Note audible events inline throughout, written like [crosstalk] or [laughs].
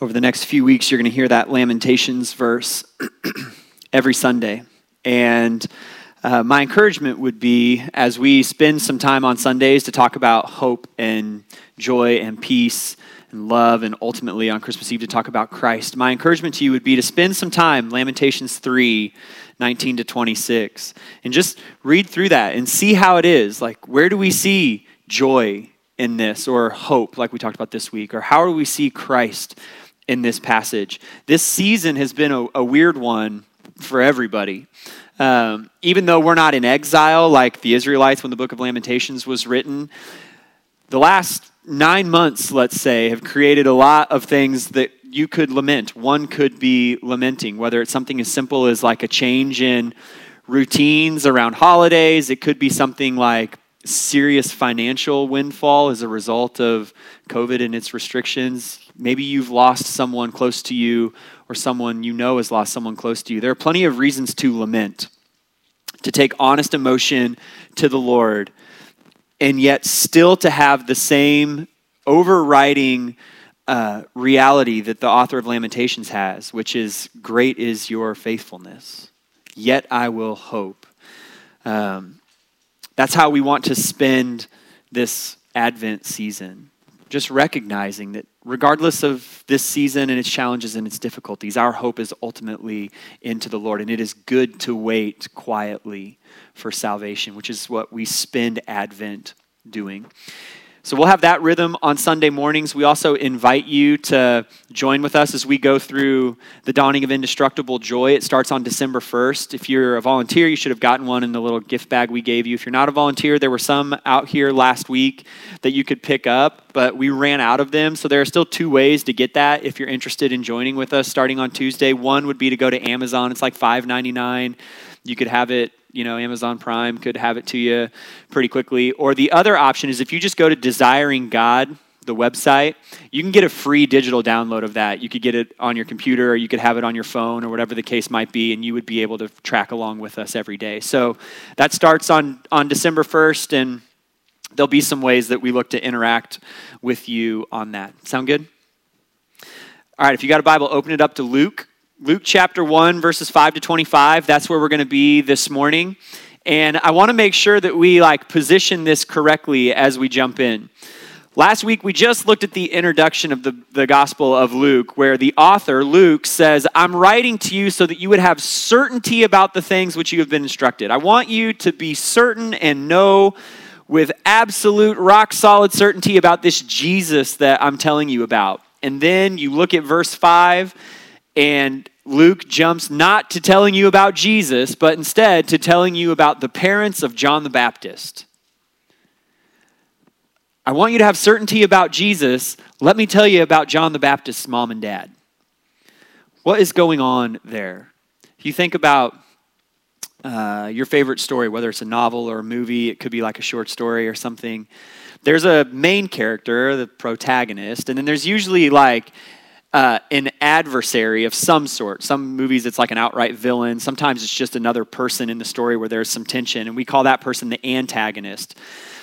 over the next few weeks, you're going to hear that Lamentations verse [clears throat] every Sunday. And uh, my encouragement would be as we spend some time on Sundays to talk about hope and joy and peace and love, and ultimately on Christmas Eve to talk about Christ, my encouragement to you would be to spend some time, Lamentations 3 19 to 26, and just read through that and see how it is. Like, where do we see joy in this, or hope, like we talked about this week, or how do we see Christ in this passage. This season has been a, a weird one for everybody. Um, even though we're not in exile like the Israelites when the book of Lamentations was written, the last nine months, let's say, have created a lot of things that you could lament. One could be lamenting, whether it's something as simple as like a change in routines around holidays, it could be something like serious financial windfall as a result of COVID and its restrictions. Maybe you've lost someone close to you, or someone you know has lost someone close to you. There are plenty of reasons to lament, to take honest emotion to the Lord, and yet still to have the same overriding uh, reality that the author of Lamentations has, which is great is your faithfulness, yet I will hope. Um, that's how we want to spend this Advent season just recognizing that regardless of this season and its challenges and its difficulties, our hope is ultimately into the Lord. And it is good to wait quietly for salvation, which is what we spend Advent doing. So we'll have that rhythm on Sunday mornings. We also invite you to join with us as we go through the dawning of indestructible joy. It starts on December 1st. If you're a volunteer, you should have gotten one in the little gift bag we gave you. If you're not a volunteer, there were some out here last week that you could pick up, but we ran out of them. So there are still two ways to get that if you're interested in joining with us starting on Tuesday. One would be to go to Amazon. It's like $5.99. You could have it you know, Amazon Prime could have it to you pretty quickly. Or the other option is if you just go to Desiring God, the website, you can get a free digital download of that. You could get it on your computer or you could have it on your phone or whatever the case might be, and you would be able to track along with us every day. So that starts on, on December 1st, and there'll be some ways that we look to interact with you on that. Sound good? All right, if you got a Bible, open it up to Luke Luke chapter 1, verses 5 to 25. That's where we're going to be this morning. And I want to make sure that we like position this correctly as we jump in. Last week, we just looked at the introduction of the, the Gospel of Luke, where the author, Luke, says, I'm writing to you so that you would have certainty about the things which you have been instructed. I want you to be certain and know with absolute rock solid certainty about this Jesus that I'm telling you about. And then you look at verse 5 and Luke jumps not to telling you about Jesus, but instead to telling you about the parents of John the Baptist. I want you to have certainty about Jesus. Let me tell you about John the Baptist's mom and dad. What is going on there? If you think about uh, your favorite story, whether it's a novel or a movie, it could be like a short story or something. There's a main character, the protagonist, and then there's usually like uh, an adversary of some sort. Some movies, it's like an outright villain. Sometimes it's just another person in the story where there's some tension, and we call that person the antagonist.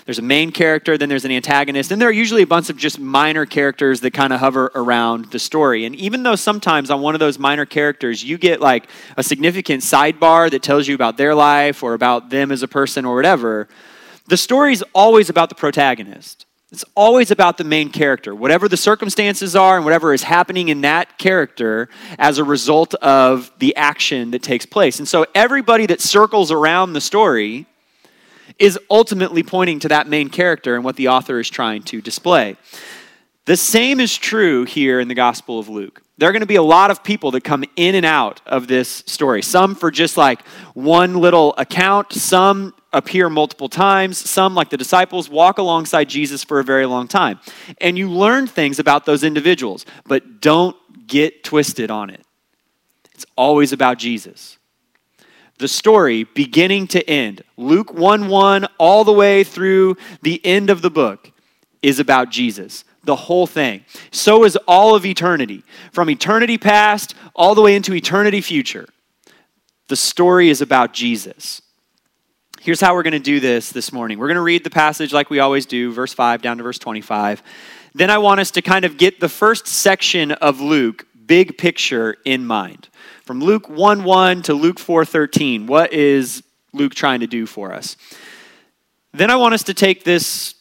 There's a main character, then there's an antagonist, and there are usually a bunch of just minor characters that kind of hover around the story. And even though sometimes on one of those minor characters, you get like a significant sidebar that tells you about their life or about them as a person or whatever, the story's always about the protagonist. It's always about the main character. Whatever the circumstances are and whatever is happening in that character as a result of the action that takes place. And so everybody that circles around the story is ultimately pointing to that main character and what the author is trying to display. The same is true here in the Gospel of Luke. There are going to be a lot of people that come in and out of this story. Some for just like one little account, some appear multiple times. Some, like the disciples, walk alongside Jesus for a very long time. And you learn things about those individuals, but don't get twisted on it. It's always about Jesus. The story, beginning to end, Luke 1 1, all the way through the end of the book, is about Jesus. The whole thing. So is all of eternity. From eternity past all the way into eternity future. The story is about Jesus. Here's how we're going to do this this morning. We're going to read the passage like we always do, verse 5 down to verse 25. then I want us to kind of get the first section of Luke, big picture, in mind. From Luke 1 1 to Luke 4 13, what is Luke trying to do for us? Then I want us to take this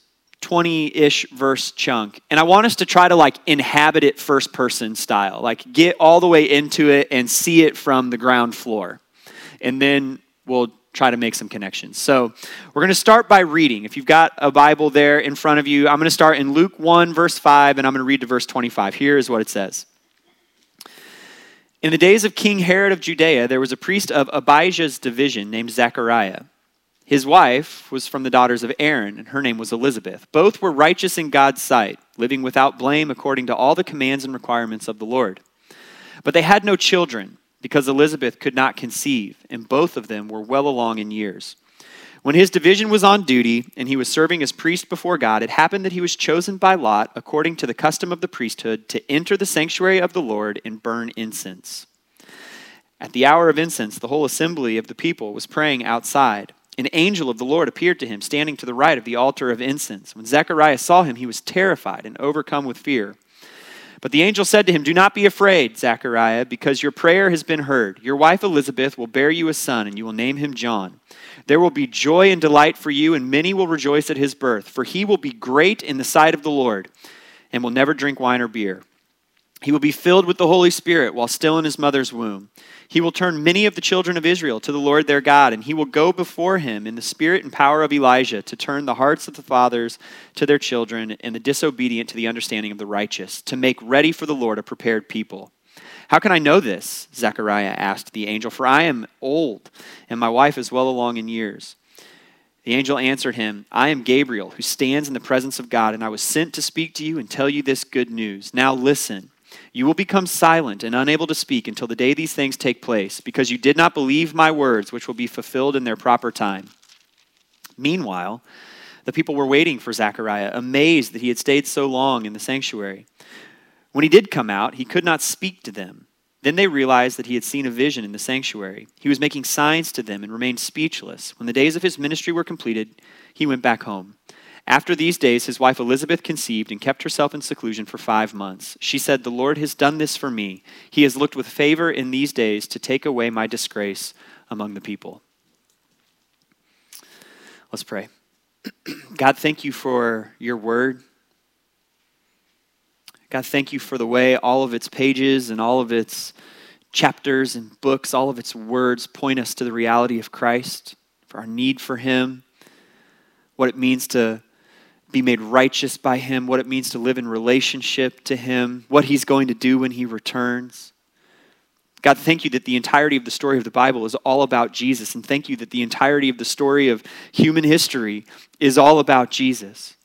20 ish verse chunk and I want us to try to like inhabit it first person style, like get all the way into it and see it from the ground floor. And then we'll try to make some connections. So we're going to start by reading. If you've got a Bible there in front of you, I'm going to start in Luke 1, verse 5, and I'm going to read to verse 25. Here is what it says. In the days of King Herod of Judea, there was a priest of Abijah's division named Zechariah. His wife was from the daughters of Aaron, and her name was Elizabeth. Both were righteous in God's sight, living without blame according to all the commands and requirements of the Lord. But they had no children because Elizabeth could not conceive, and both of them were well along in years. When his division was on duty and he was serving as priest before God, it happened that he was chosen by Lot, according to the custom of the priesthood, to enter the sanctuary of the Lord and burn incense. At the hour of incense, the whole assembly of the people was praying outside. An angel of the Lord appeared to him, standing to the right of the altar of incense. When Zechariah saw him, he was terrified and overcome with fear. But the angel said to him, Do not be afraid, Zechariah, because your prayer has been heard. Your wife Elizabeth will bear you a son, and you will name him John. There will be joy and delight for you, and many will rejoice at his birth, for he will be great in the sight of the Lord, and will never drink wine or beer. He will be filled with the Holy Spirit while still in his mother's womb. He will turn many of the children of Israel to the Lord their God, and he will go before him in the spirit and power of Elijah to turn the hearts of the fathers to their children and the disobedient to the understanding of the righteous, to make ready for the Lord a prepared people. How can I know this? Zechariah asked the angel, for I am old, and my wife is well along in years. The angel answered him, I am Gabriel, who stands in the presence of God, and I was sent to speak to you and tell you this good news. Now listen. You will become silent and unable to speak until the day these things take place, because you did not believe my words, which will be fulfilled in their proper time. Meanwhile, the people were waiting for Zechariah, amazed that he had stayed so long in the sanctuary. When he did come out, he could not speak to them. Then they realized that he had seen a vision in the sanctuary. He was making signs to them and remained speechless. When the days of his ministry were completed, he went back home. After these days, his wife Elizabeth conceived and kept herself in seclusion for five months. She said, The Lord has done this for me. He has looked with favor in these days to take away my disgrace among the people. Let's pray. [clears throat] God, thank you for your word. God, thank you for the way all of its pages and all of its chapters and books, all of its words point us to the reality of Christ, for our need for Him, what it means to be made righteous by Him, what it means to live in relationship to Him, what He's going to do when He returns. God, thank you that the entirety of the story of the Bible is all about Jesus, and thank you that the entirety of the story of human history is all about Jesus.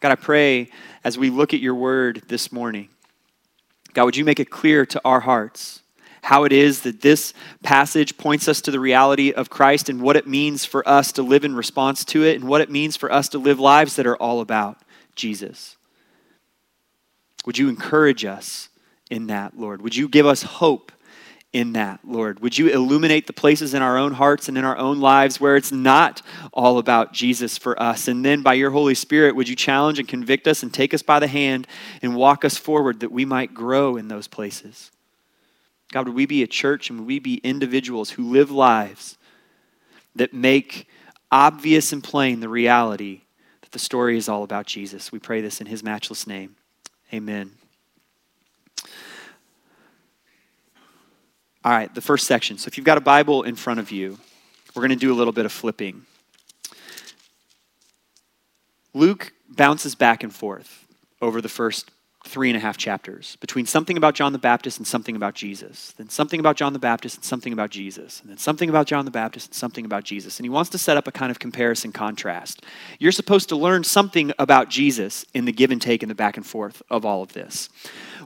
God, I pray as we look at your word this morning, God, would you make it clear to our hearts how it is that this passage points us to the reality of Christ and what it means for us to live in response to it and what it means for us to live lives that are all about Jesus. Would you encourage us in that, Lord? Would you give us hope in that, Lord? Would you illuminate the places in our own hearts and in our own lives where it's not all about Jesus for us? And then by your Holy Spirit, would you challenge and convict us and take us by the hand and walk us forward that we might grow in those places? God, would we be a church and would we be individuals who live lives that make obvious and plain the reality that the story is all about Jesus? We pray this in his matchless name. Amen. All right, the first section. So if you've got a Bible in front of you, we're going to do a little bit of flipping. Luke bounces back and forth over the first three and a half chapters between something about John the Baptist and something about Jesus, then something about John the Baptist and something about Jesus, and then something about John the Baptist and something about Jesus. And he wants to set up a kind of comparison contrast. You're supposed to learn something about Jesus in the give and take and the back and forth of all of this.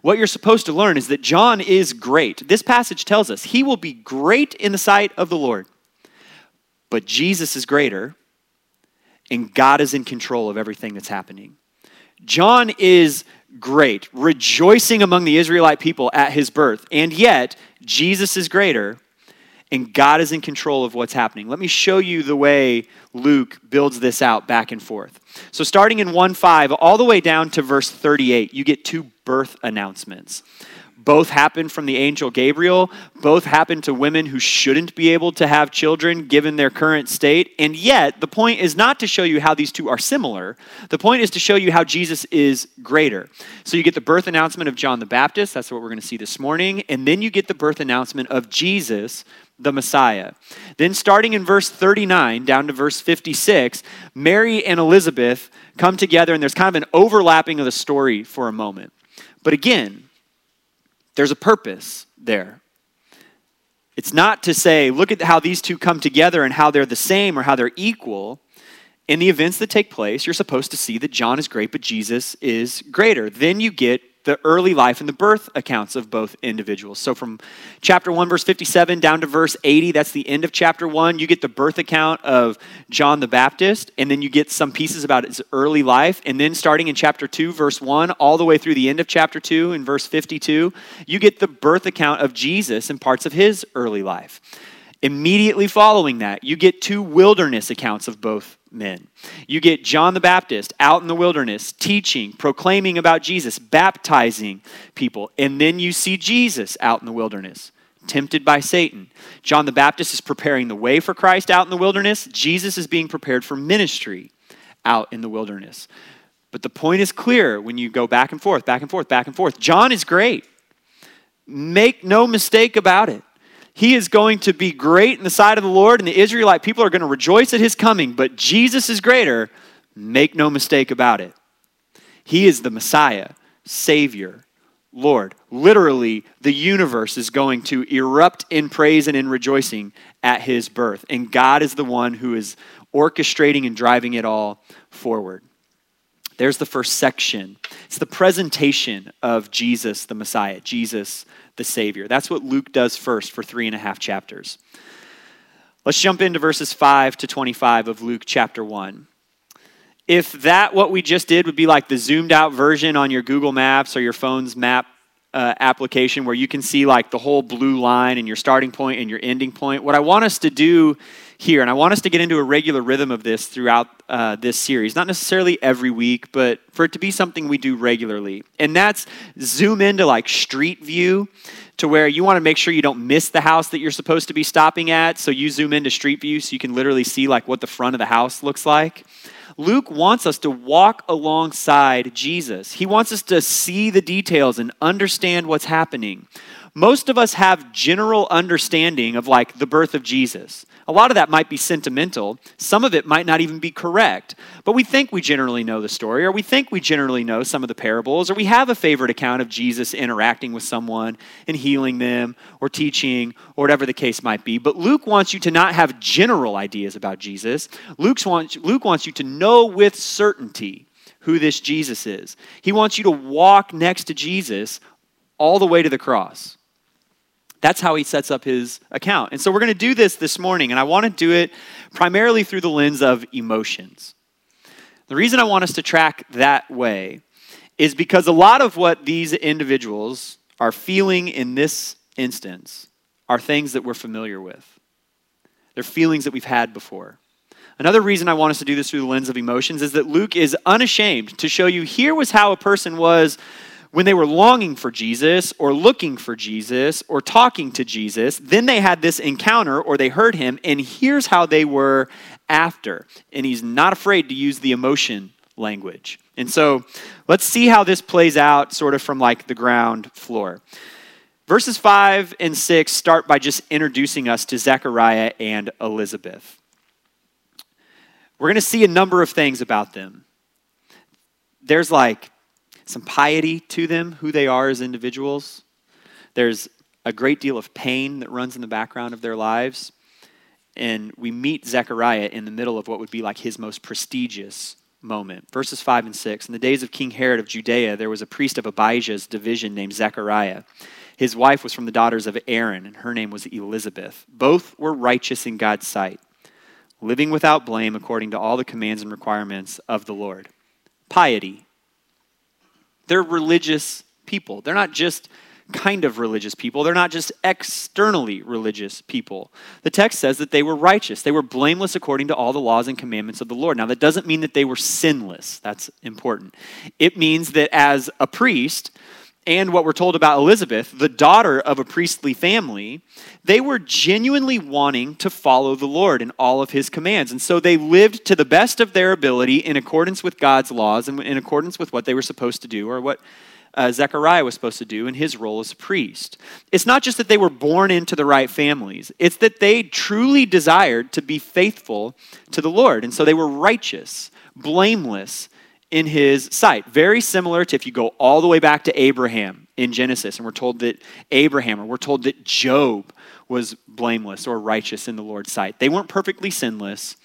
What you're supposed to learn is that John is great. This passage tells us he will be great in the sight of the Lord, but Jesus is greater, and God is in control of everything that's happening. John is great, rejoicing among the Israelite people at his birth. And yet, Jesus is greater, and God is in control of what's happening. Let me show you the way Luke builds this out back and forth. So, starting in 1 5, all the way down to verse 38, you get two birth announcements. Both happen from the angel Gabriel. Both happen to women who shouldn't be able to have children given their current state. And yet, the point is not to show you how these two are similar. The point is to show you how Jesus is greater. So you get the birth announcement of John the Baptist. That's what we're going to see this morning. And then you get the birth announcement of Jesus, the Messiah. Then, starting in verse 39 down to verse 56, Mary and Elizabeth come together, and there's kind of an overlapping of the story for a moment. But again, there's a purpose there. It's not to say, look at how these two come together and how they're the same or how they're equal. In the events that take place, you're supposed to see that John is great, but Jesus is greater. Then you get the early life and the birth accounts of both individuals. So from chapter 1, verse 57 down to verse 80, that's the end of chapter 1. You get the birth account of John the Baptist, and then you get some pieces about his early life. And then starting in chapter 2, verse 1, all the way through the end of chapter 2, in verse 52, you get the birth account of Jesus and parts of his early life. Immediately following that, you get two wilderness accounts of both men. You get John the Baptist out in the wilderness teaching, proclaiming about Jesus, baptizing people. And then you see Jesus out in the wilderness, tempted by Satan. John the Baptist is preparing the way for Christ out in the wilderness. Jesus is being prepared for ministry out in the wilderness. But the point is clear when you go back and forth, back and forth, back and forth. John is great. Make no mistake about it. He is going to be great in the sight of the Lord, and the Israelite people are going to rejoice at his coming. But Jesus is greater. Make no mistake about it. He is the Messiah, Savior, Lord. Literally, the universe is going to erupt in praise and in rejoicing at his birth. And God is the one who is orchestrating and driving it all forward. There's the first section. It's the presentation of Jesus, the Messiah, Jesus, the Savior. That's what Luke does first for three and a half chapters. Let's jump into verses 5 to 25 of Luke chapter 1. If that, what we just did, would be like the zoomed out version on your Google Maps or your phone's map uh, application where you can see like the whole blue line and your starting point and your ending point, what I want us to do here. And I want us to get into a regular rhythm of this throughout uh, this series. Not necessarily every week, but for it to be something we do regularly. And that's zoom into like street view to where you want to make sure you don't miss the house that you're supposed to be stopping at. So you zoom into street view so you can literally see like what the front of the house looks like. Luke wants us to walk alongside Jesus. He wants us to see the details and understand what's happening. Most of us have general understanding of like the birth of Jesus. A lot of that might be sentimental. Some of it might not even be correct. But we think we generally know the story, or we think we generally know some of the parables, or we have a favorite account of Jesus interacting with someone and healing them, or teaching, or whatever the case might be. But Luke wants you to not have general ideas about Jesus. Luke's wants, Luke wants you to know with certainty who this Jesus is. He wants you to walk next to Jesus all the way to the cross. That's how he sets up his account. And so we're going to do this this morning, and I want to do it primarily through the lens of emotions. The reason I want us to track that way is because a lot of what these individuals are feeling in this instance are things that we're familiar with. They're feelings that we've had before. Another reason I want us to do this through the lens of emotions is that Luke is unashamed to show you here was how a person was when they were longing for Jesus or looking for Jesus or talking to Jesus, then they had this encounter or they heard him, and here's how they were after. And he's not afraid to use the emotion language. And so let's see how this plays out sort of from like the ground floor. Verses 5 and 6 start by just introducing us to Zechariah and Elizabeth. We're going to see a number of things about them. There's like some piety to them, who they are as individuals. There's a great deal of pain that runs in the background of their lives. And we meet Zechariah in the middle of what would be like his most prestigious moment. Verses 5 and 6. In the days of King Herod of Judea, there was a priest of Abijah's division named Zechariah. His wife was from the daughters of Aaron, and her name was Elizabeth. Both were righteous in God's sight, living without blame according to all the commands and requirements of the Lord. Piety they're religious people. They're not just kind of religious people. They're not just externally religious people. The text says that they were righteous. They were blameless according to all the laws and commandments of the Lord. Now, that doesn't mean that they were sinless. That's important. It means that as a priest, and what we're told about Elizabeth, the daughter of a priestly family, they were genuinely wanting to follow the Lord in all of his commands. And so they lived to the best of their ability in accordance with God's laws and in accordance with what they were supposed to do or what uh, Zechariah was supposed to do in his role as a priest. It's not just that they were born into the right families, it's that they truly desired to be faithful to the Lord. And so they were righteous, blameless in his sight. Very similar to if you go all the way back to Abraham in Genesis, and we're told that Abraham, or we're told that Job was blameless or righteous in the Lord's sight. They weren't perfectly sinless,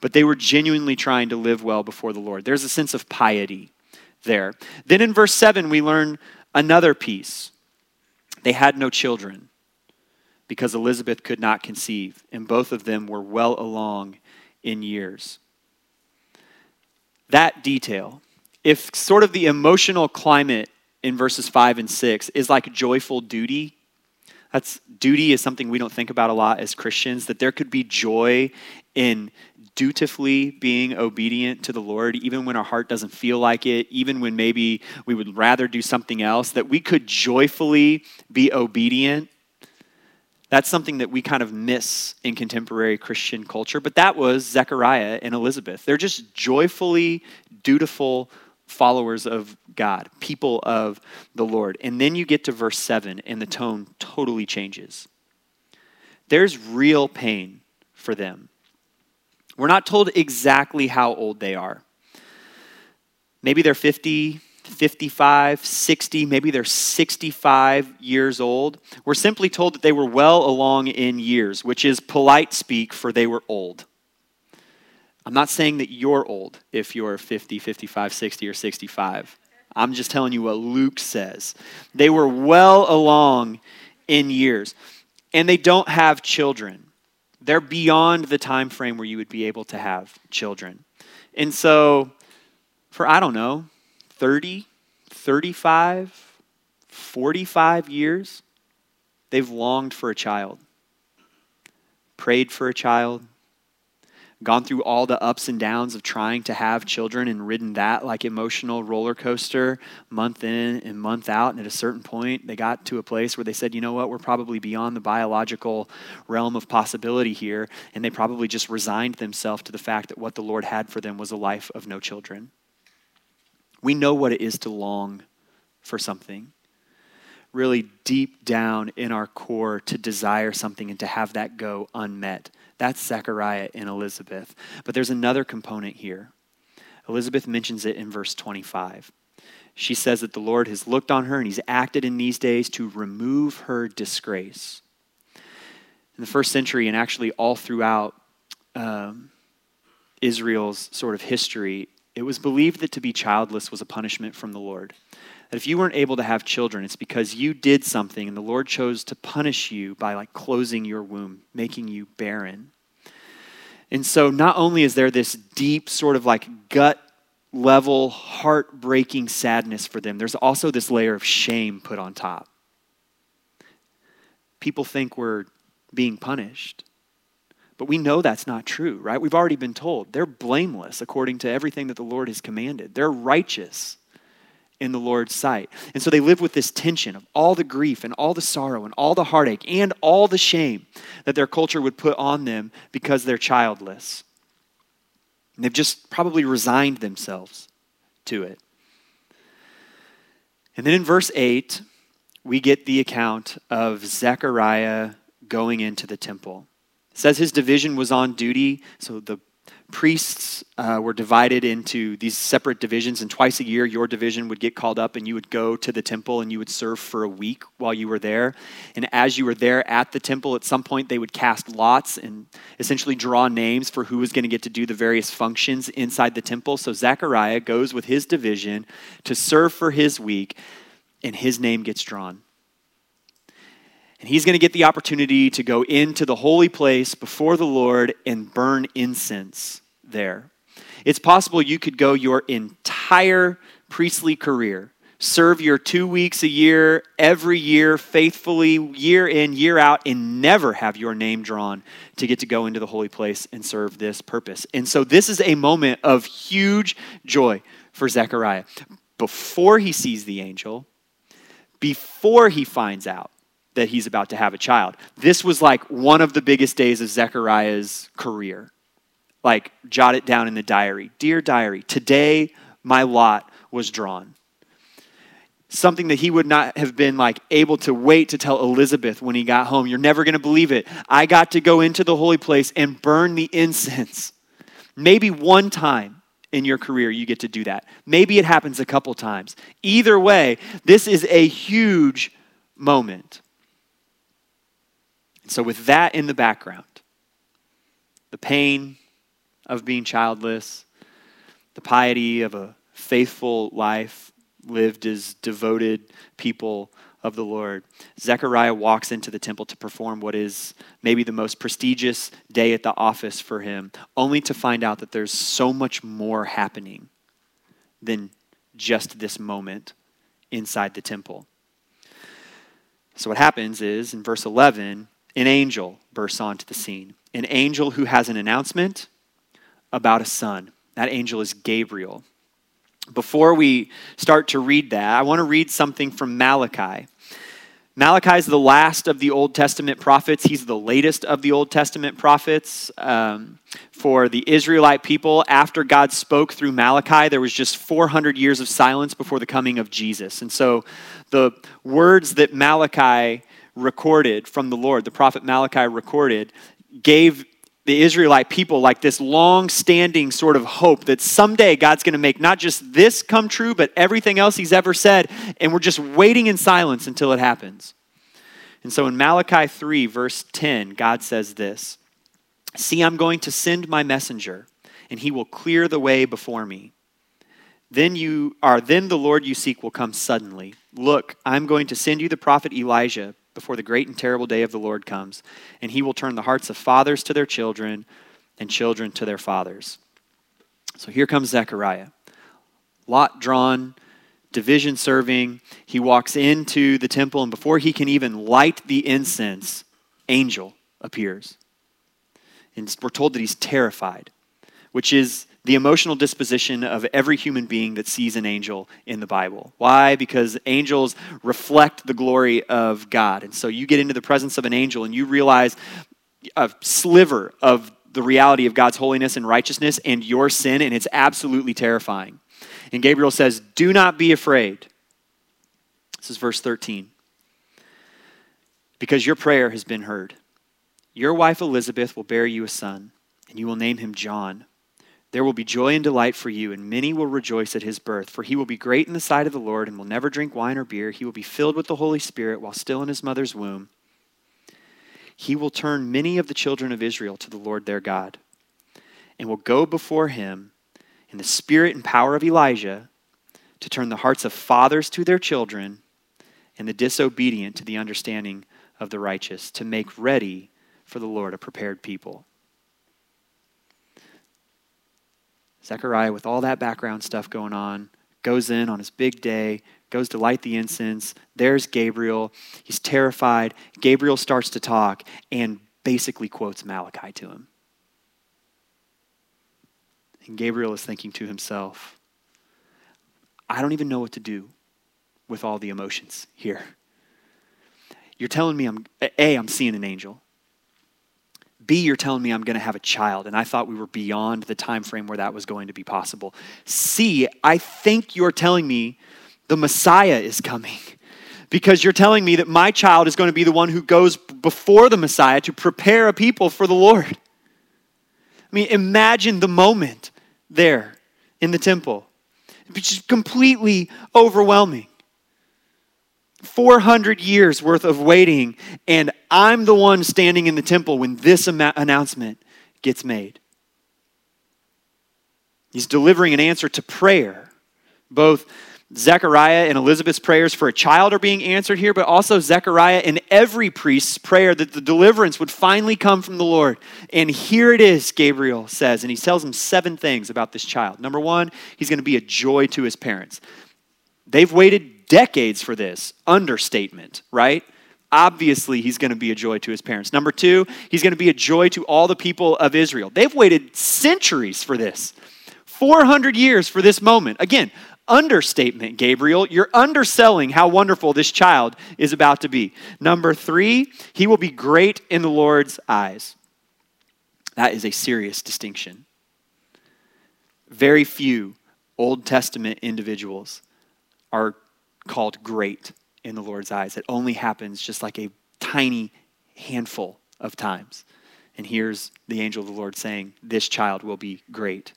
but they were genuinely trying to live well before the Lord. There's a sense of piety there. Then in verse 7, we learn another piece. They had no children because Elizabeth could not conceive, and both of them were well along in years. That detail, if sort of the emotional climate in verses 5 and 6 is like joyful duty, that's duty is something we don't think about a lot as Christians, that there could be joy in dutifully being obedient to the Lord, even when our heart doesn't feel like it, even when maybe we would rather do something else, that we could joyfully be obedient. That's something that we kind of miss in contemporary Christian culture, but that was Zechariah and Elizabeth. They're just joyfully dutiful followers of God, people of the Lord. And then you get to verse 7, and the tone totally changes. There's real pain for them. We're not told exactly how old they are. Maybe they're 50, 55, 60, maybe they're 65 years old. We're simply told that they were well along in years, which is polite speak for they were old. I'm not saying that you're old if you're 50, 55, 60, or 65. I'm just telling you what Luke says. They were well along in years, and they don't have children. They're beyond the time frame where you would be able to have children. And so, for I don't know, 30, 35, 45 years, they've longed for a child, prayed for a child, gone through all the ups and downs of trying to have children and ridden that like emotional roller coaster month in and month out. And at a certain point, they got to a place where they said, you know what, we're probably beyond the biological realm of possibility here. And they probably just resigned themselves to the fact that what the Lord had for them was a life of no children. We know what it is to long for something really deep down in our core to desire something and to have that go unmet. That's Zechariah and Elizabeth. But there's another component here. Elizabeth mentions it in verse 25. She says that the Lord has looked on her and he's acted in these days to remove her disgrace. In the first century, and actually all throughout um, Israel's sort of history, it was believed that to be childless was a punishment from the Lord. That if you weren't able to have children, it's because you did something and the Lord chose to punish you by like closing your womb, making you barren. And so not only is there this deep sort of like gut level heartbreaking sadness for them, there's also this layer of shame put on top. People think we're being punished. But we know that's not true, right? We've already been told they're blameless according to everything that the Lord has commanded. They're righteous in the Lord's sight. And so they live with this tension of all the grief and all the sorrow and all the heartache and all the shame that their culture would put on them because they're childless. And they've just probably resigned themselves to it. And then in verse 8, we get the account of Zechariah going into the temple. It says his division was on duty, so the priests uh, were divided into these separate divisions, and twice a year, your division would get called up, and you would go to the temple and you would serve for a week while you were there. And as you were there at the temple, at some point, they would cast lots and essentially draw names for who was going to get to do the various functions inside the temple. So Zechariah goes with his division to serve for his week, and his name gets drawn. And he's going to get the opportunity to go into the holy place before the Lord and burn incense there. It's possible you could go your entire priestly career serve your two weeks a year, every year, faithfully, year in, year out, and never have your name drawn to get to go into the holy place and serve this purpose. And so this is a moment of huge joy for Zechariah. Before he sees the angel, before he finds out that he's about to have a child, this was like one of the biggest days of Zechariah's career. Like, jot it down in the diary. Dear diary, today my lot was drawn something that he would not have been like able to wait to tell Elizabeth when he got home. You're never going to believe it. I got to go into the holy place and burn the incense. Maybe one time in your career you get to do that. Maybe it happens a couple times. Either way, this is a huge moment. So, with that in the background, the pain of being childless, the piety of a faithful life, lived as devoted people of the Lord. Zechariah walks into the temple to perform what is maybe the most prestigious day at the office for him, only to find out that there's so much more happening than just this moment inside the temple. So, what happens is in verse 11, an angel bursts onto the scene. An angel who has an announcement about a son. That angel is Gabriel. Before we start to read that, I want to read something from Malachi. Malachi is the last of the Old Testament prophets. He's the latest of the Old Testament prophets. Um, for the Israelite people, after God spoke through Malachi, there was just 400 years of silence before the coming of Jesus. And so the words that Malachi recorded from the Lord, the prophet Malachi recorded, gave the Israelite people like this long standing sort of hope that someday God's going to make not just this come true, but everything else He's ever said. And we're just waiting in silence until it happens. And so in Malachi 3, verse 10, God says this See, I'm going to send my messenger, and he will clear the way before me. Then you are then the Lord you seek will come suddenly. Look, I'm going to send you the prophet Elijah before the great and terrible day of the Lord comes, and he will turn the hearts of fathers to their children and children to their fathers. So here comes Zechariah. Lot drawn, division serving. He walks into the temple, and before he can even light the incense, angel appears. And we're told that he's terrified, which is the emotional disposition of every human being that sees an angel in the Bible. Why? Because angels reflect the glory of God. And so you get into the presence of an angel and you realize a sliver of the reality of God's holiness and righteousness and your sin, and it's absolutely terrifying. And Gabriel says, Do not be afraid. This is verse 13. Because your prayer has been heard. Your wife Elizabeth will bear you a son, and you will name him John. There will be joy and delight for you, and many will rejoice at his birth. For he will be great in the sight of the Lord and will never drink wine or beer. He will be filled with the Holy Spirit while still in his mother's womb. He will turn many of the children of Israel to the Lord their God, and will go before him in the spirit and power of Elijah to turn the hearts of fathers to their children and the disobedient to the understanding of the righteous, to make ready for the Lord a prepared people. Zechariah, with all that background stuff going on, goes in on his big day, goes to light the incense. There's Gabriel. He's terrified. Gabriel starts to talk and basically quotes Malachi to him. And Gabriel is thinking to himself, I don't even know what to do with all the emotions here. You're telling me I'm A, I'm seeing an angel. B, you're telling me I'm going to have a child, and I thought we were beyond the time frame where that was going to be possible. C, I think you're telling me the Messiah is coming [laughs] because you're telling me that my child is going to be the one who goes before the Messiah to prepare a people for the Lord. I mean, imagine the moment there in the temple. It's just completely overwhelming. 400 years worth of waiting, and I'm the one standing in the temple when this announcement gets made. He's delivering an answer to prayer. Both Zechariah and Elizabeth's prayers for a child are being answered here, but also Zechariah and every priest's prayer that the deliverance would finally come from the Lord. And here it is, Gabriel says, and he tells him seven things about this child. Number one, he's going to be a joy to his parents They've waited decades for this. Understatement, right? Obviously, he's going to be a joy to his parents. Number two, he's going to be a joy to all the people of Israel. They've waited centuries for this, 400 years for this moment. Again, understatement, Gabriel. You're underselling how wonderful this child is about to be. Number three, he will be great in the Lord's eyes. That is a serious distinction. Very few Old Testament individuals are called great in the Lord's eyes. It only happens just like a tiny handful of times. And here's the angel of the Lord saying, This child will be great.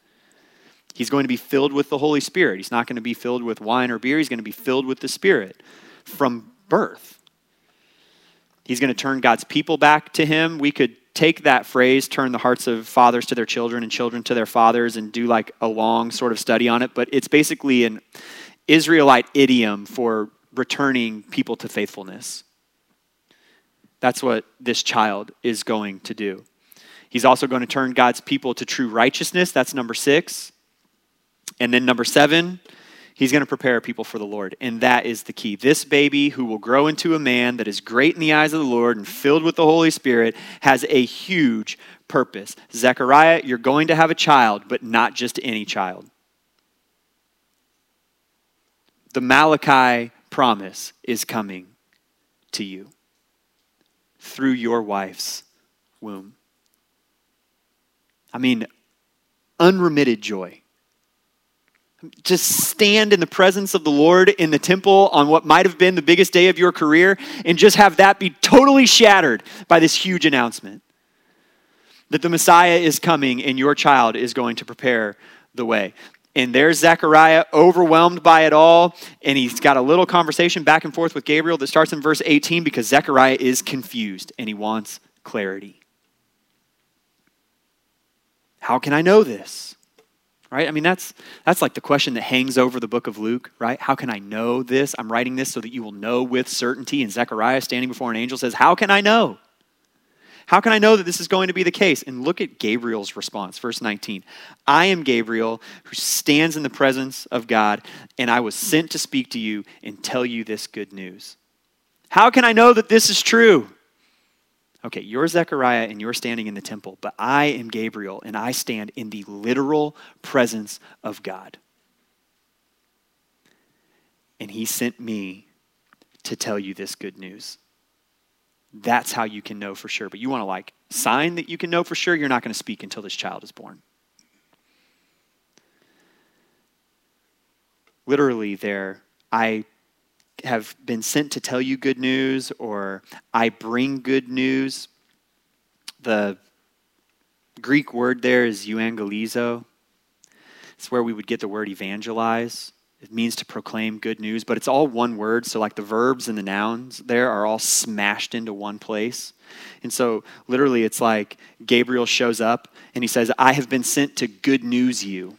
He's going to be filled with the Holy Spirit. He's not going to be filled with wine or beer. He's going to be filled with the Spirit from birth. He's going to turn God's people back to him. We could take that phrase, turn the hearts of fathers to their children and children to their fathers, and do like a long sort of study on it. But it's basically an Israelite idiom for returning people to faithfulness. That's what this child is going to do. He's also going to turn God's people to true righteousness. That's number six. And then number seven, he's going to prepare people for the Lord. And that is the key. This baby who will grow into a man that is great in the eyes of the Lord and filled with the Holy Spirit has a huge purpose. Zechariah, you're going to have a child, but not just any child. The Malachi promise is coming to you through your wife's womb. I mean, unremitted joy just stand in the presence of the Lord in the temple on what might have been the biggest day of your career and just have that be totally shattered by this huge announcement that the Messiah is coming and your child is going to prepare the way. And there's Zechariah overwhelmed by it all, and he's got a little conversation back and forth with Gabriel that starts in verse 18 because Zechariah is confused and he wants clarity. How can I know this? right? I mean, that's, that's like the question that hangs over the book of Luke, right? How can I know this? I'm writing this so that you will know with certainty. And Zechariah, standing before an angel, says, How can I know? How can I know that this is going to be the case? And look at Gabriel's response, verse 19. I am Gabriel who stands in the presence of God, and I was sent to speak to you and tell you this good news. How can I know that this is true? Okay, you're Zechariah and you're standing in the temple, but I am Gabriel and I stand in the literal presence of God. And he sent me to tell you this good news. That's how you can know for sure. But you want to like sign that you can know for sure, you're not going to speak until this child is born. Literally, there, I have been sent to tell you good news or I bring good news. The Greek word there is euangelizo. It's where we would get the word evangelize. It means to proclaim good news, but it's all one word. So, like the verbs and the nouns there are all smashed into one place. And so, literally, it's like Gabriel shows up and he says, I have been sent to good news you.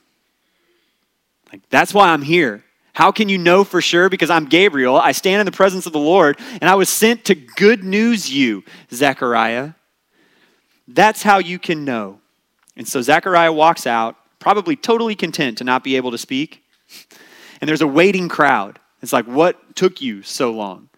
Like, that's why I'm here. How can you know for sure? Because I'm Gabriel. I stand in the presence of the Lord, and I was sent to good news you, Zechariah. That's how you can know. And so Zechariah walks out, probably totally content to not be able to speak. And there's a waiting crowd. It's like, what took you so long?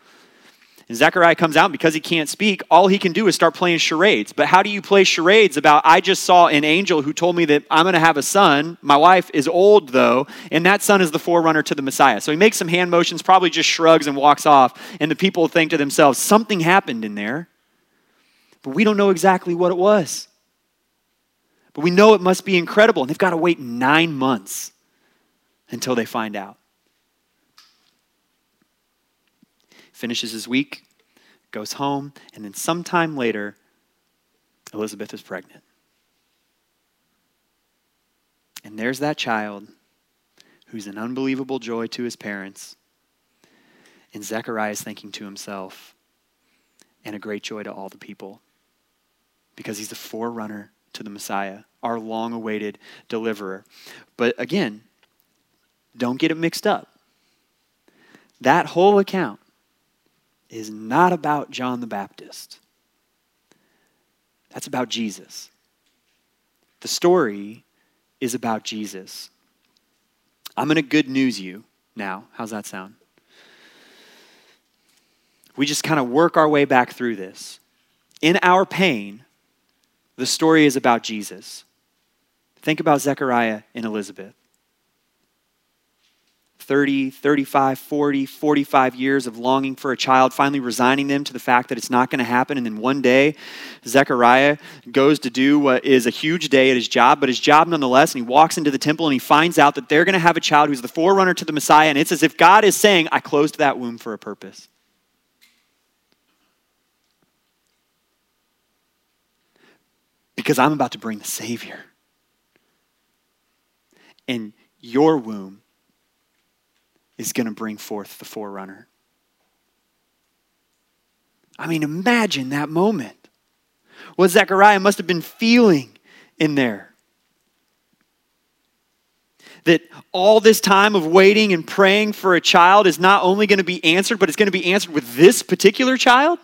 And Zechariah comes out because he can't speak. All he can do is start playing charades. But how do you play charades about, I just saw an angel who told me that I'm going to have a son. My wife is old, though, and that son is the forerunner to the Messiah. So he makes some hand motions, probably just shrugs and walks off. And the people think to themselves, something happened in there. But we don't know exactly what it was. But we know it must be incredible. And they've got to wait nine months until they find out. finishes his week, goes home, and then sometime later, Elizabeth is pregnant. And there's that child who's an unbelievable joy to his parents. And Zechariah is thinking to himself, and a great joy to all the people, because he's the forerunner to the Messiah, our long awaited deliverer. But again, don't get it mixed up. That whole account is not about John the Baptist. That's about Jesus. The story is about Jesus. I'm going to good news you now. How's that sound? We just kind of work our way back through this. In our pain, the story is about Jesus. Think about Zechariah and Elizabeth. 30, 35, 40, 45 years of longing for a child, finally resigning them to the fact that it's not going to happen. And then one day, Zechariah goes to do what is a huge day at his job, but his job nonetheless. And he walks into the temple and he finds out that they're going to have a child who's the forerunner to the Messiah. And it's as if God is saying, I closed that womb for a purpose. Because I'm about to bring the Savior. And your womb is going to bring forth the forerunner. I mean, imagine that moment. What Zechariah must have been feeling in there. That all this time of waiting and praying for a child is not only going to be answered, but it's going to be answered with this particular child?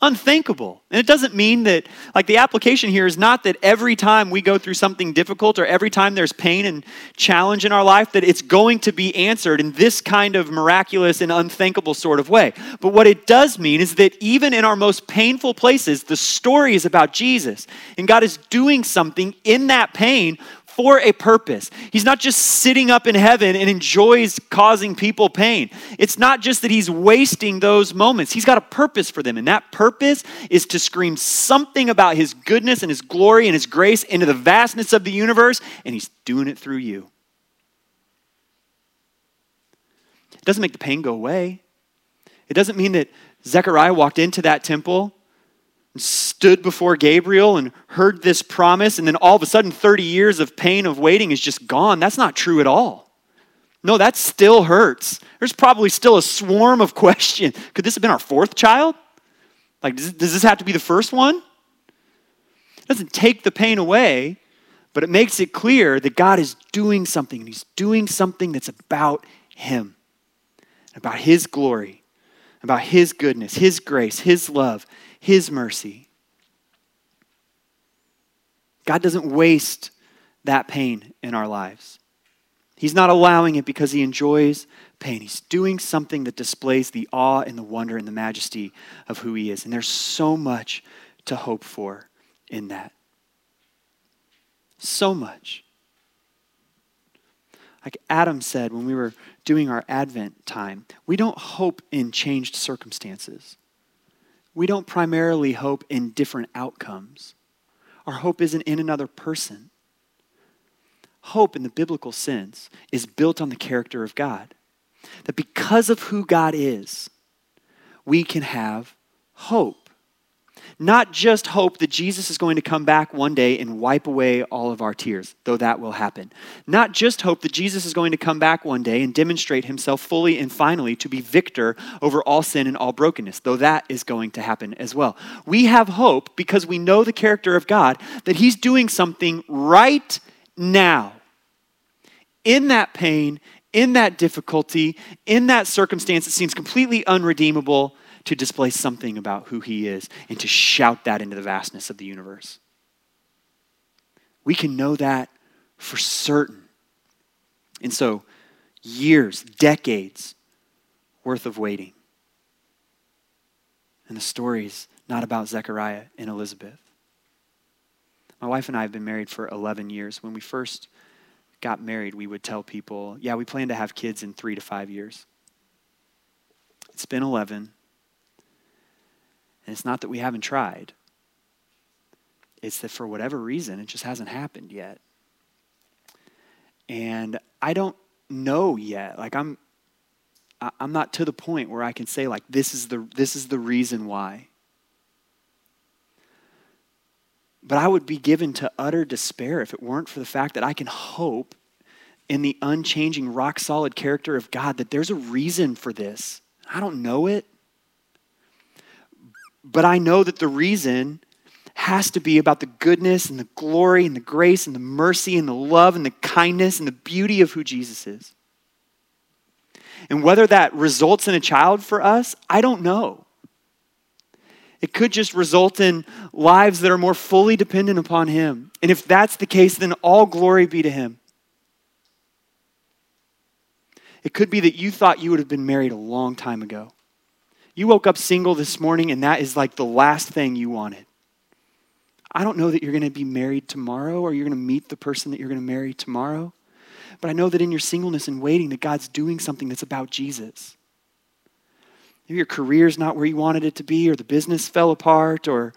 Unthinkable. And it doesn't mean that, like, the application here is not that every time we go through something difficult or every time there's pain and challenge in our life, that it's going to be answered in this kind of miraculous and unthinkable sort of way. But what it does mean is that even in our most painful places, the story is about Jesus. And God is doing something in that pain for a purpose. He's not just sitting up in heaven and enjoys causing people pain. It's not just that he's wasting those moments. He's got a purpose for them, and that purpose is to scream something about his goodness and his glory and his grace into the vastness of the universe, and he's doing it through you. It doesn't make the pain go away. It doesn't mean that Zechariah walked into that temple stood before Gabriel and heard this promise, and then all of a sudden 30 years of pain of waiting is just gone. That's not true at all. No, that still hurts. There's probably still a swarm of [laughs] questions. Could this have been our fourth child? Like, does, this have to be the first one? It doesn't take the pain away, but it makes it clear that God is doing something, and He's doing something that's about Him, about His glory, about His goodness, His grace, His love, his mercy. God doesn't waste that pain in our lives. He's not allowing it because He enjoys pain. He's doing something that displays the awe and the wonder and the majesty of who He is. And there's so much to hope for in that. So much. Like Adam said when we were doing our Advent time, we don't hope in changed circumstances we don't primarily hope in different outcomes. Our hope isn't in another person. Hope, in the biblical sense, is built on the character of God. That because of who God is, we can have hope. Not just hope that Jesus is going to come back one day and wipe away all of our tears, though that will happen. Not just hope that Jesus is going to come back one day and demonstrate himself fully and finally to be victor over all sin and all brokenness, though that is going to happen as well. We have hope because we know the character of God that he's doing something right now in that pain, in that difficulty, in that circumstance that seems completely unredeemable to display something about who he is and to shout that into the vastness of the universe. We can know that for certain. And so, years, decades worth of waiting. And the story's not about Zechariah and Elizabeth. My wife and I have been married for 11 years. When we first got married, we would tell people, yeah, we plan to have kids in three to five years. It's been 11. And it's not that we haven't tried, it's that for whatever reason, it just hasn't happened yet. And I don't know yet. Like, I'm. I'm not to the point where I can say like this is the this is the reason why. But I would be given to utter despair if it weren't for the fact that I can hope in the unchanging, rock solid character of God that there's a reason for this. I don't know it. But I know that the reason has to be about the goodness and the glory and the grace and the mercy and the love and the kindness and the beauty of who Jesus is. And whether that results in a child for us, I don't know. It could just result in lives that are more fully dependent upon Him. And if that's the case, then all glory be to Him. It could be that you thought you would have been married a long time ago. You woke up single this morning and that is like the last thing you wanted. I don't know that you're going to be married tomorrow or you're going to meet the person that you're going to marry tomorrow. But I know that in your singleness and waiting that God's doing something that's about Jesus. Maybe your career's not where you wanted it to be or the business fell apart or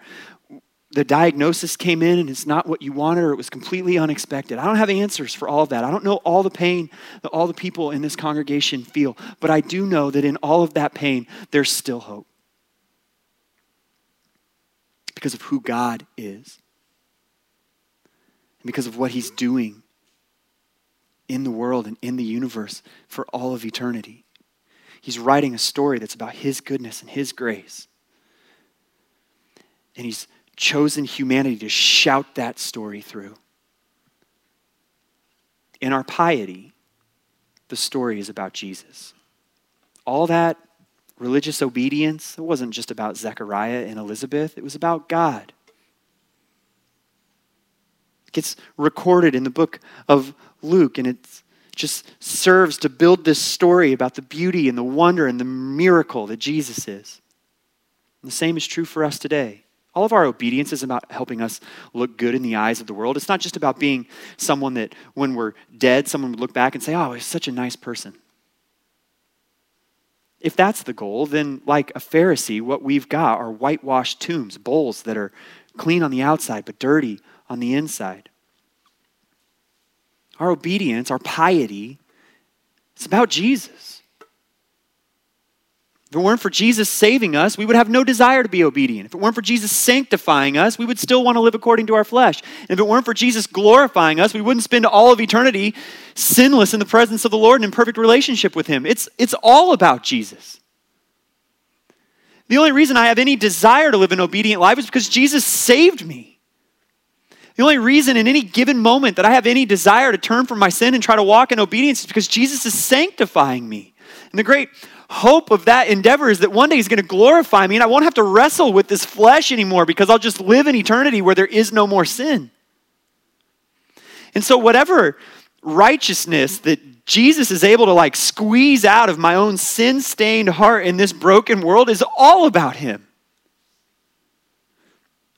the diagnosis came in and it's not what you wanted or it was completely unexpected. I don't have answers for all of that. I don't know all the pain that all the people in this congregation feel, but I do know that in all of that pain, there's still hope because of who God is and because of what He's doing in the world and in the universe for all of eternity. He's writing a story that's about His goodness and His grace. And He's chosen humanity to shout that story through. In our piety, the story is about Jesus. All that religious obedience, it wasn't just about Zechariah and Elizabeth, it was about God. It gets recorded in the book of Luke, and it just serves to build this story about the beauty and the wonder and the miracle that Jesus is. And the same is true for us today. All of our obedience is about helping us look good in the eyes of the world. It's not just about being someone that, when we're dead, someone would look back and say, oh, he's such a nice person. If that's the goal, then, like a Pharisee, what we've got are whitewashed tombs, bowls that are clean on the outside but dirty on the inside. Our obedience, our piety, it's about Jesus. If it weren't for Jesus saving us, we would have no desire to be obedient. If it weren't for Jesus sanctifying us, we would still want to live according to our flesh. And if it weren't for Jesus glorifying us, we wouldn't spend all of eternity sinless in the presence of the Lord and in perfect relationship with Him. It's, it's all about Jesus. The only reason I have any desire to live an obedient life is because Jesus saved me. The only reason in any given moment that I have any desire to turn from my sin and try to walk in obedience is because Jesus is sanctifying me. And the great hope of that endeavor is that one day he's going to glorify me and I won't have to wrestle with this flesh anymore because I'll just live in eternity where there is no more sin. And so, whatever righteousness that Jesus is able to like squeeze out of my own sin stained heart in this broken world is all about him.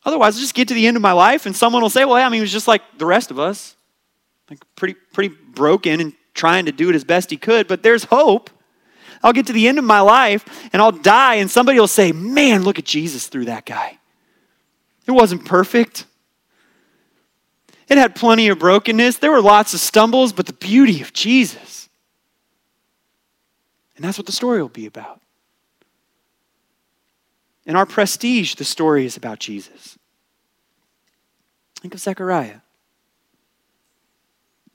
Otherwise, I'll just get to the end of my life and someone will say, well, I mean, he was just like the rest of us, like pretty, pretty broken and trying to do it as best he could, but there's hope. I'll get to the end of my life and I'll die, and somebody will say, Man, look at Jesus through that guy. It wasn't perfect. It had plenty of brokenness. There were lots of stumbles, but the beauty of Jesus. And that's what the story will be about. In our prestige, the story is about Jesus. Think of Zechariah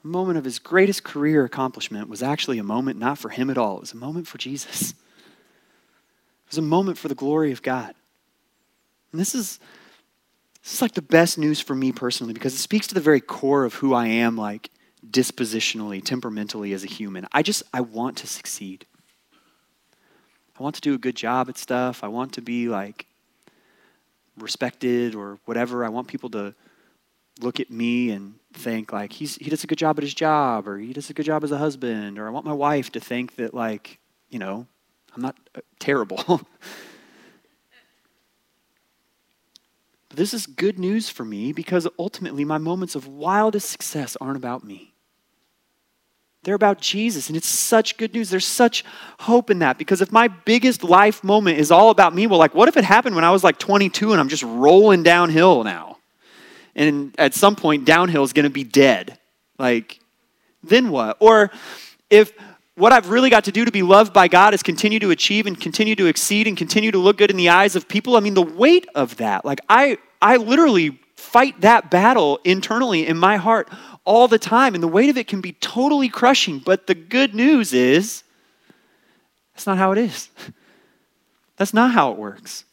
a moment of his greatest career accomplishment was actually a moment not for him at all. It was a moment for Jesus. It was a moment for the glory of God. And this is, this is like the best news for me personally because it speaks to the very core of who I am, like dispositionally, temperamentally as a human. I just, I want to succeed. I want to do a good job at stuff. I want to be like respected or whatever. I want people to look at me and think like he's he does a good job at his job or he does a good job as a husband or I want my wife to think that like, you know, I'm not uh, terrible. [laughs] but this is good news for me because ultimately my moments of wildest success aren't about me. They're about Jesus, and it's such good news. There's such hope in that because if my biggest life moment is all about me, well, like, what if it happened when I was like 22 and I'm just rolling downhill now? And at some point downhill is going to be dead. Like, then what? Or if what I've really got to do to be loved by God is continue to achieve and continue to exceed and continue to look good in the eyes of people, I mean, the weight of that, like, I, I literally fight that battle internally in my heart all the time, and the weight of it can be totally crushing. But the good news is, that's not how it is. [laughs] That's not how it works.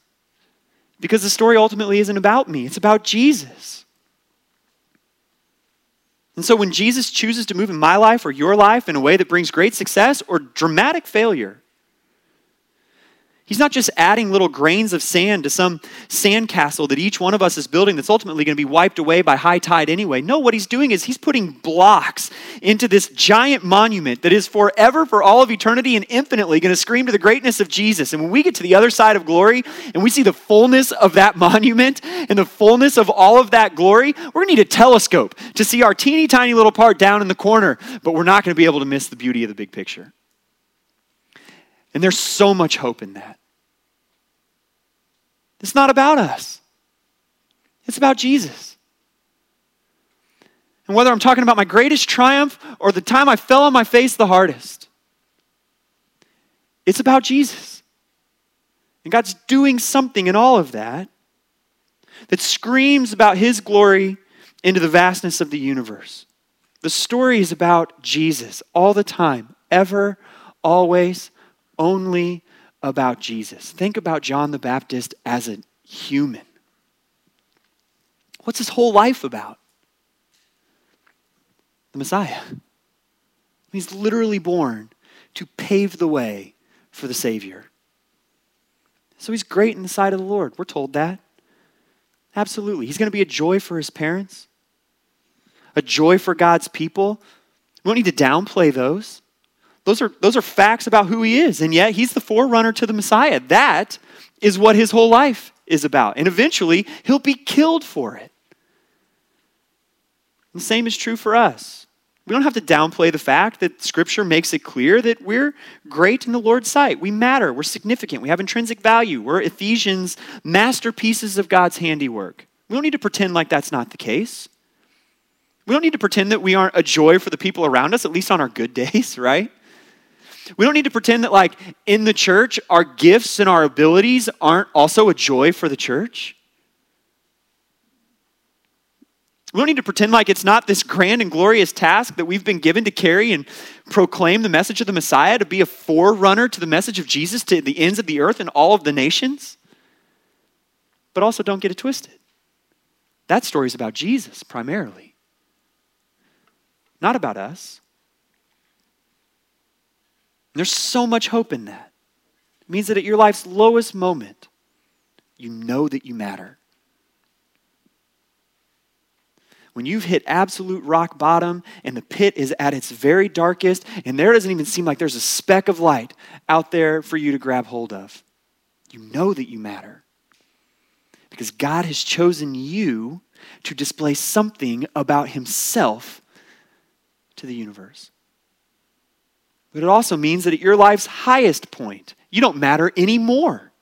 Because the story ultimately isn't about me, it's about Jesus. And so when Jesus chooses to move in my life or your life in a way that brings great success or dramatic failure, He's not just adding little grains of sand to some sandcastle that each one of us is building that's ultimately going to be wiped away by high tide anyway. No, what he's doing is he's putting blocks into this giant monument that is forever, for all of eternity, and infinitely going to scream to the greatness of Jesus. And when we get to the other side of glory and we see the fullness of that [laughs] monument and the fullness of all of that glory, we're going to need a telescope to see our teeny tiny little part down in the corner, but we're not going to be able to miss the beauty of the big picture. And there's so much hope in that. It's not about us, it's about Jesus. And whether I'm talking about my greatest triumph or the time I fell on my face the hardest, it's about Jesus. And God's doing something in all of that that screams about His glory into the vastness of the universe. The story is about Jesus all the time, ever, always, only about Jesus. Think about John the Baptist as a human. What's his whole life about? The Messiah. He's literally born to pave the way for the Savior. So he's great in the sight of the Lord. We're told that. Absolutely. He's going to be a joy for his parents, a joy for God's people. We don't need to downplay those. Those are, those are facts about who he is. And yet, he's the forerunner to the Messiah. That is what his whole life is about. And eventually, he'll be killed for it. And the same is true for us. We don't have to downplay the fact that Scripture makes it clear that we're great in the Lord's sight. We matter. We're significant. We have intrinsic value. We're Ephesians masterpieces of God's handiwork. We don't need to pretend like that's not the case. We don't need to pretend that we aren't a joy for the people around us, at least on our good [laughs] days, right? We don't need to pretend that, like, in the church, our gifts and our abilities aren't also a joy for the church. We don't need to pretend like it's not this grand and glorious task that we've been given to carry and proclaim the message of the Messiah, to be a forerunner to the message of Jesus to the ends of the earth and all of the nations. But also, don't get it twisted. That story is about Jesus primarily, not about us. There's so much hope in that. It means that at your life's lowest moment, you know that you matter. When you've hit absolute rock bottom and the pit is at its very darkest, and there doesn't even seem like there's a speck of light out there for you to grab hold of, you know that you matter. Because God has chosen you to display something about Himself to the universe. But it also means that at your life's highest point, you don't matter anymore.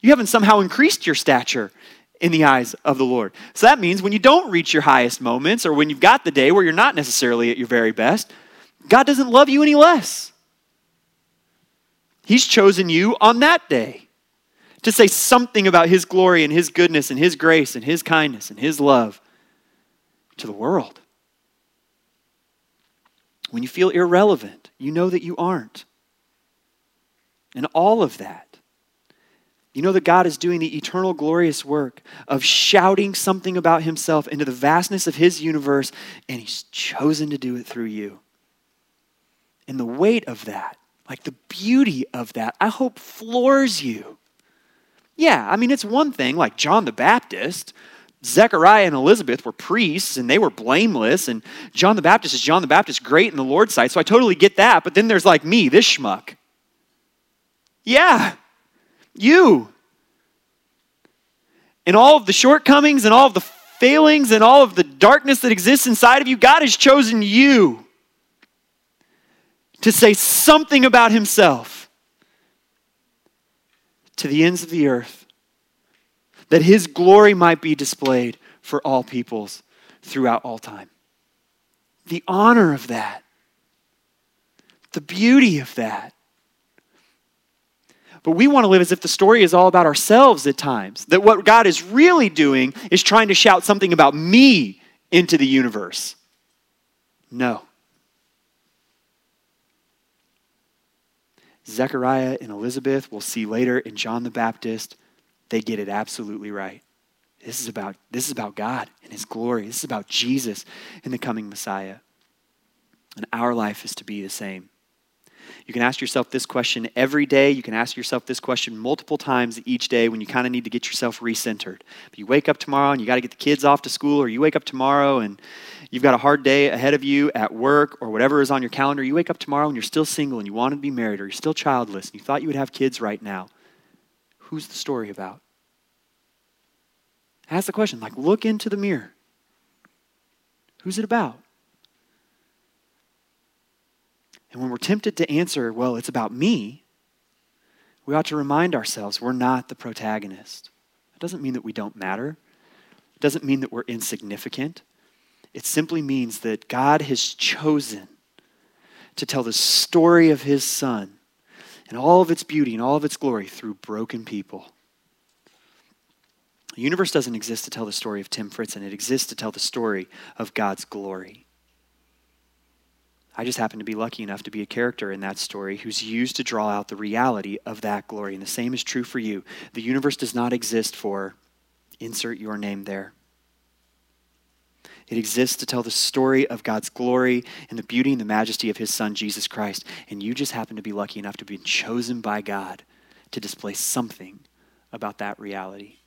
You haven't somehow increased your stature in the eyes of the Lord. So that means when you don't reach your highest moments or when you've got the day where you're not necessarily at your very best, God doesn't love you any less. He's chosen you on that day to say something about His glory and His goodness and His grace and His kindness and His love to the world. When you feel irrelevant, you know that you aren't. And all of that, you know that God is doing the eternal, glorious work of shouting something about Himself into the vastness of His universe, and He's chosen to do it through you. And the weight of that, like the beauty of that, I hope floors you. Yeah, I mean, it's one thing, like John the Baptist, Zechariah and Elizabeth were priests and they were blameless, and John the Baptist is John the Baptist, great in the Lord's sight, so I totally get that. But then there's like me, this schmuck. Yeah, you. And all of the shortcomings and all of the failings and all of the darkness that exists inside of you, God has chosen you to say something about Himself to the ends of the earth that his glory might be displayed for all peoples throughout all time. The honor of that, the beauty of that. But we want to live as if the story is all about ourselves at times. That what God is really doing is trying to shout something about me into the universe. No. Zechariah and Elizabeth, we'll see later in John the Baptist, they get it absolutely right. This is about, this is about God and His glory. This is about Jesus and the coming Messiah. And our life is to be the same. You can ask yourself this question every day. You can ask yourself this question multiple times each day when you kind of need to get yourself recentered. If you wake up tomorrow and you got to get the kids off to school, or you wake up tomorrow and you've got a hard day ahead of you at work or whatever is on your calendar, you wake up tomorrow and you're still single and you want to be married or you're still childless and you thought you would have kids right now. Who's the story about? Ask the question, like, look into the mirror. Who's it about? And when we're tempted to answer, well, it's about me, we ought to remind ourselves we're not the protagonist. It doesn't mean that we don't matter, it doesn't mean that we're insignificant. It simply means that God has chosen to tell the story of his son and all of its beauty and all of its glory through broken people. The universe doesn't exist to tell the story of Tim Fritzen, it exists to tell the story of God's glory. I just happen to be lucky enough to be a character in that story who's used to draw out the reality of that glory. And the same is true for you. The universe does not exist for insert your name there. It exists to tell the story of God's glory and the beauty and the majesty of his son, Jesus Christ. And you just happen to be lucky enough to be chosen by God to display something about that reality.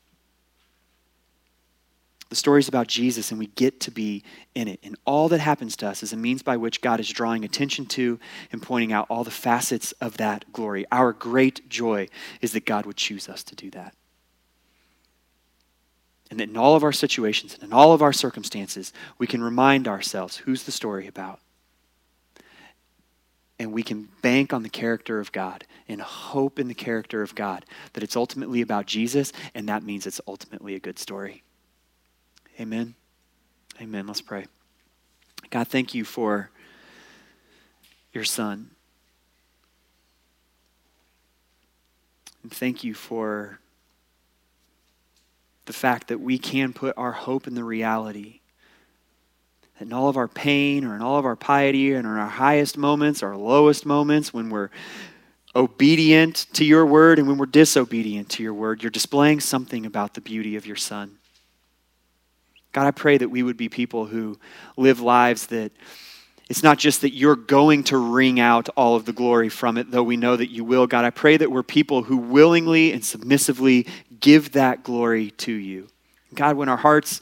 The story is about Jesus, and we get to be in it. And all that happens to us is a means by which God is drawing attention to and pointing out all the facets of that glory. Our great joy is that God would choose us to do that. And that in all of our situations and in all of our circumstances, we can remind ourselves who's the story about. And we can bank on the character of God and hope in the character of God that it's ultimately about Jesus, and that means it's ultimately a good story. Amen. Amen. Let's pray. God, thank you for your son. And thank you for the fact that we can put our hope in the reality that in all of our pain or in all of our piety and in our highest moments, our lowest moments, when we're obedient to your word and when we're disobedient to your word, you're displaying something about the beauty of your son. God, I pray that we would be people who live lives that it's not just that you're going to wring out all of the glory from it, though we know that you will. God, I pray that we're people who willingly and submissively give that glory to you. God, when our hearts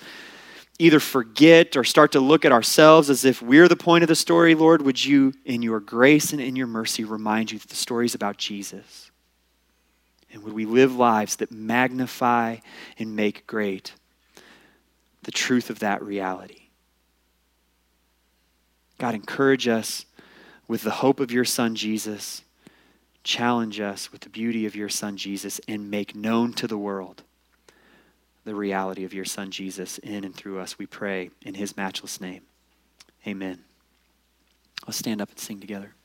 either forget or start to look at ourselves as if we're the point of the story, Lord, would you, in your grace and in your mercy, remind you that the story is about Jesus? And would we live lives that magnify and make great the truth of that reality? God, encourage us with the hope of your Son, Jesus challenge us with the beauty of your Son, Jesus, and make known to the world the reality of your Son, Jesus, in and through us. We pray in his matchless name. Amen. Let's stand up and sing together.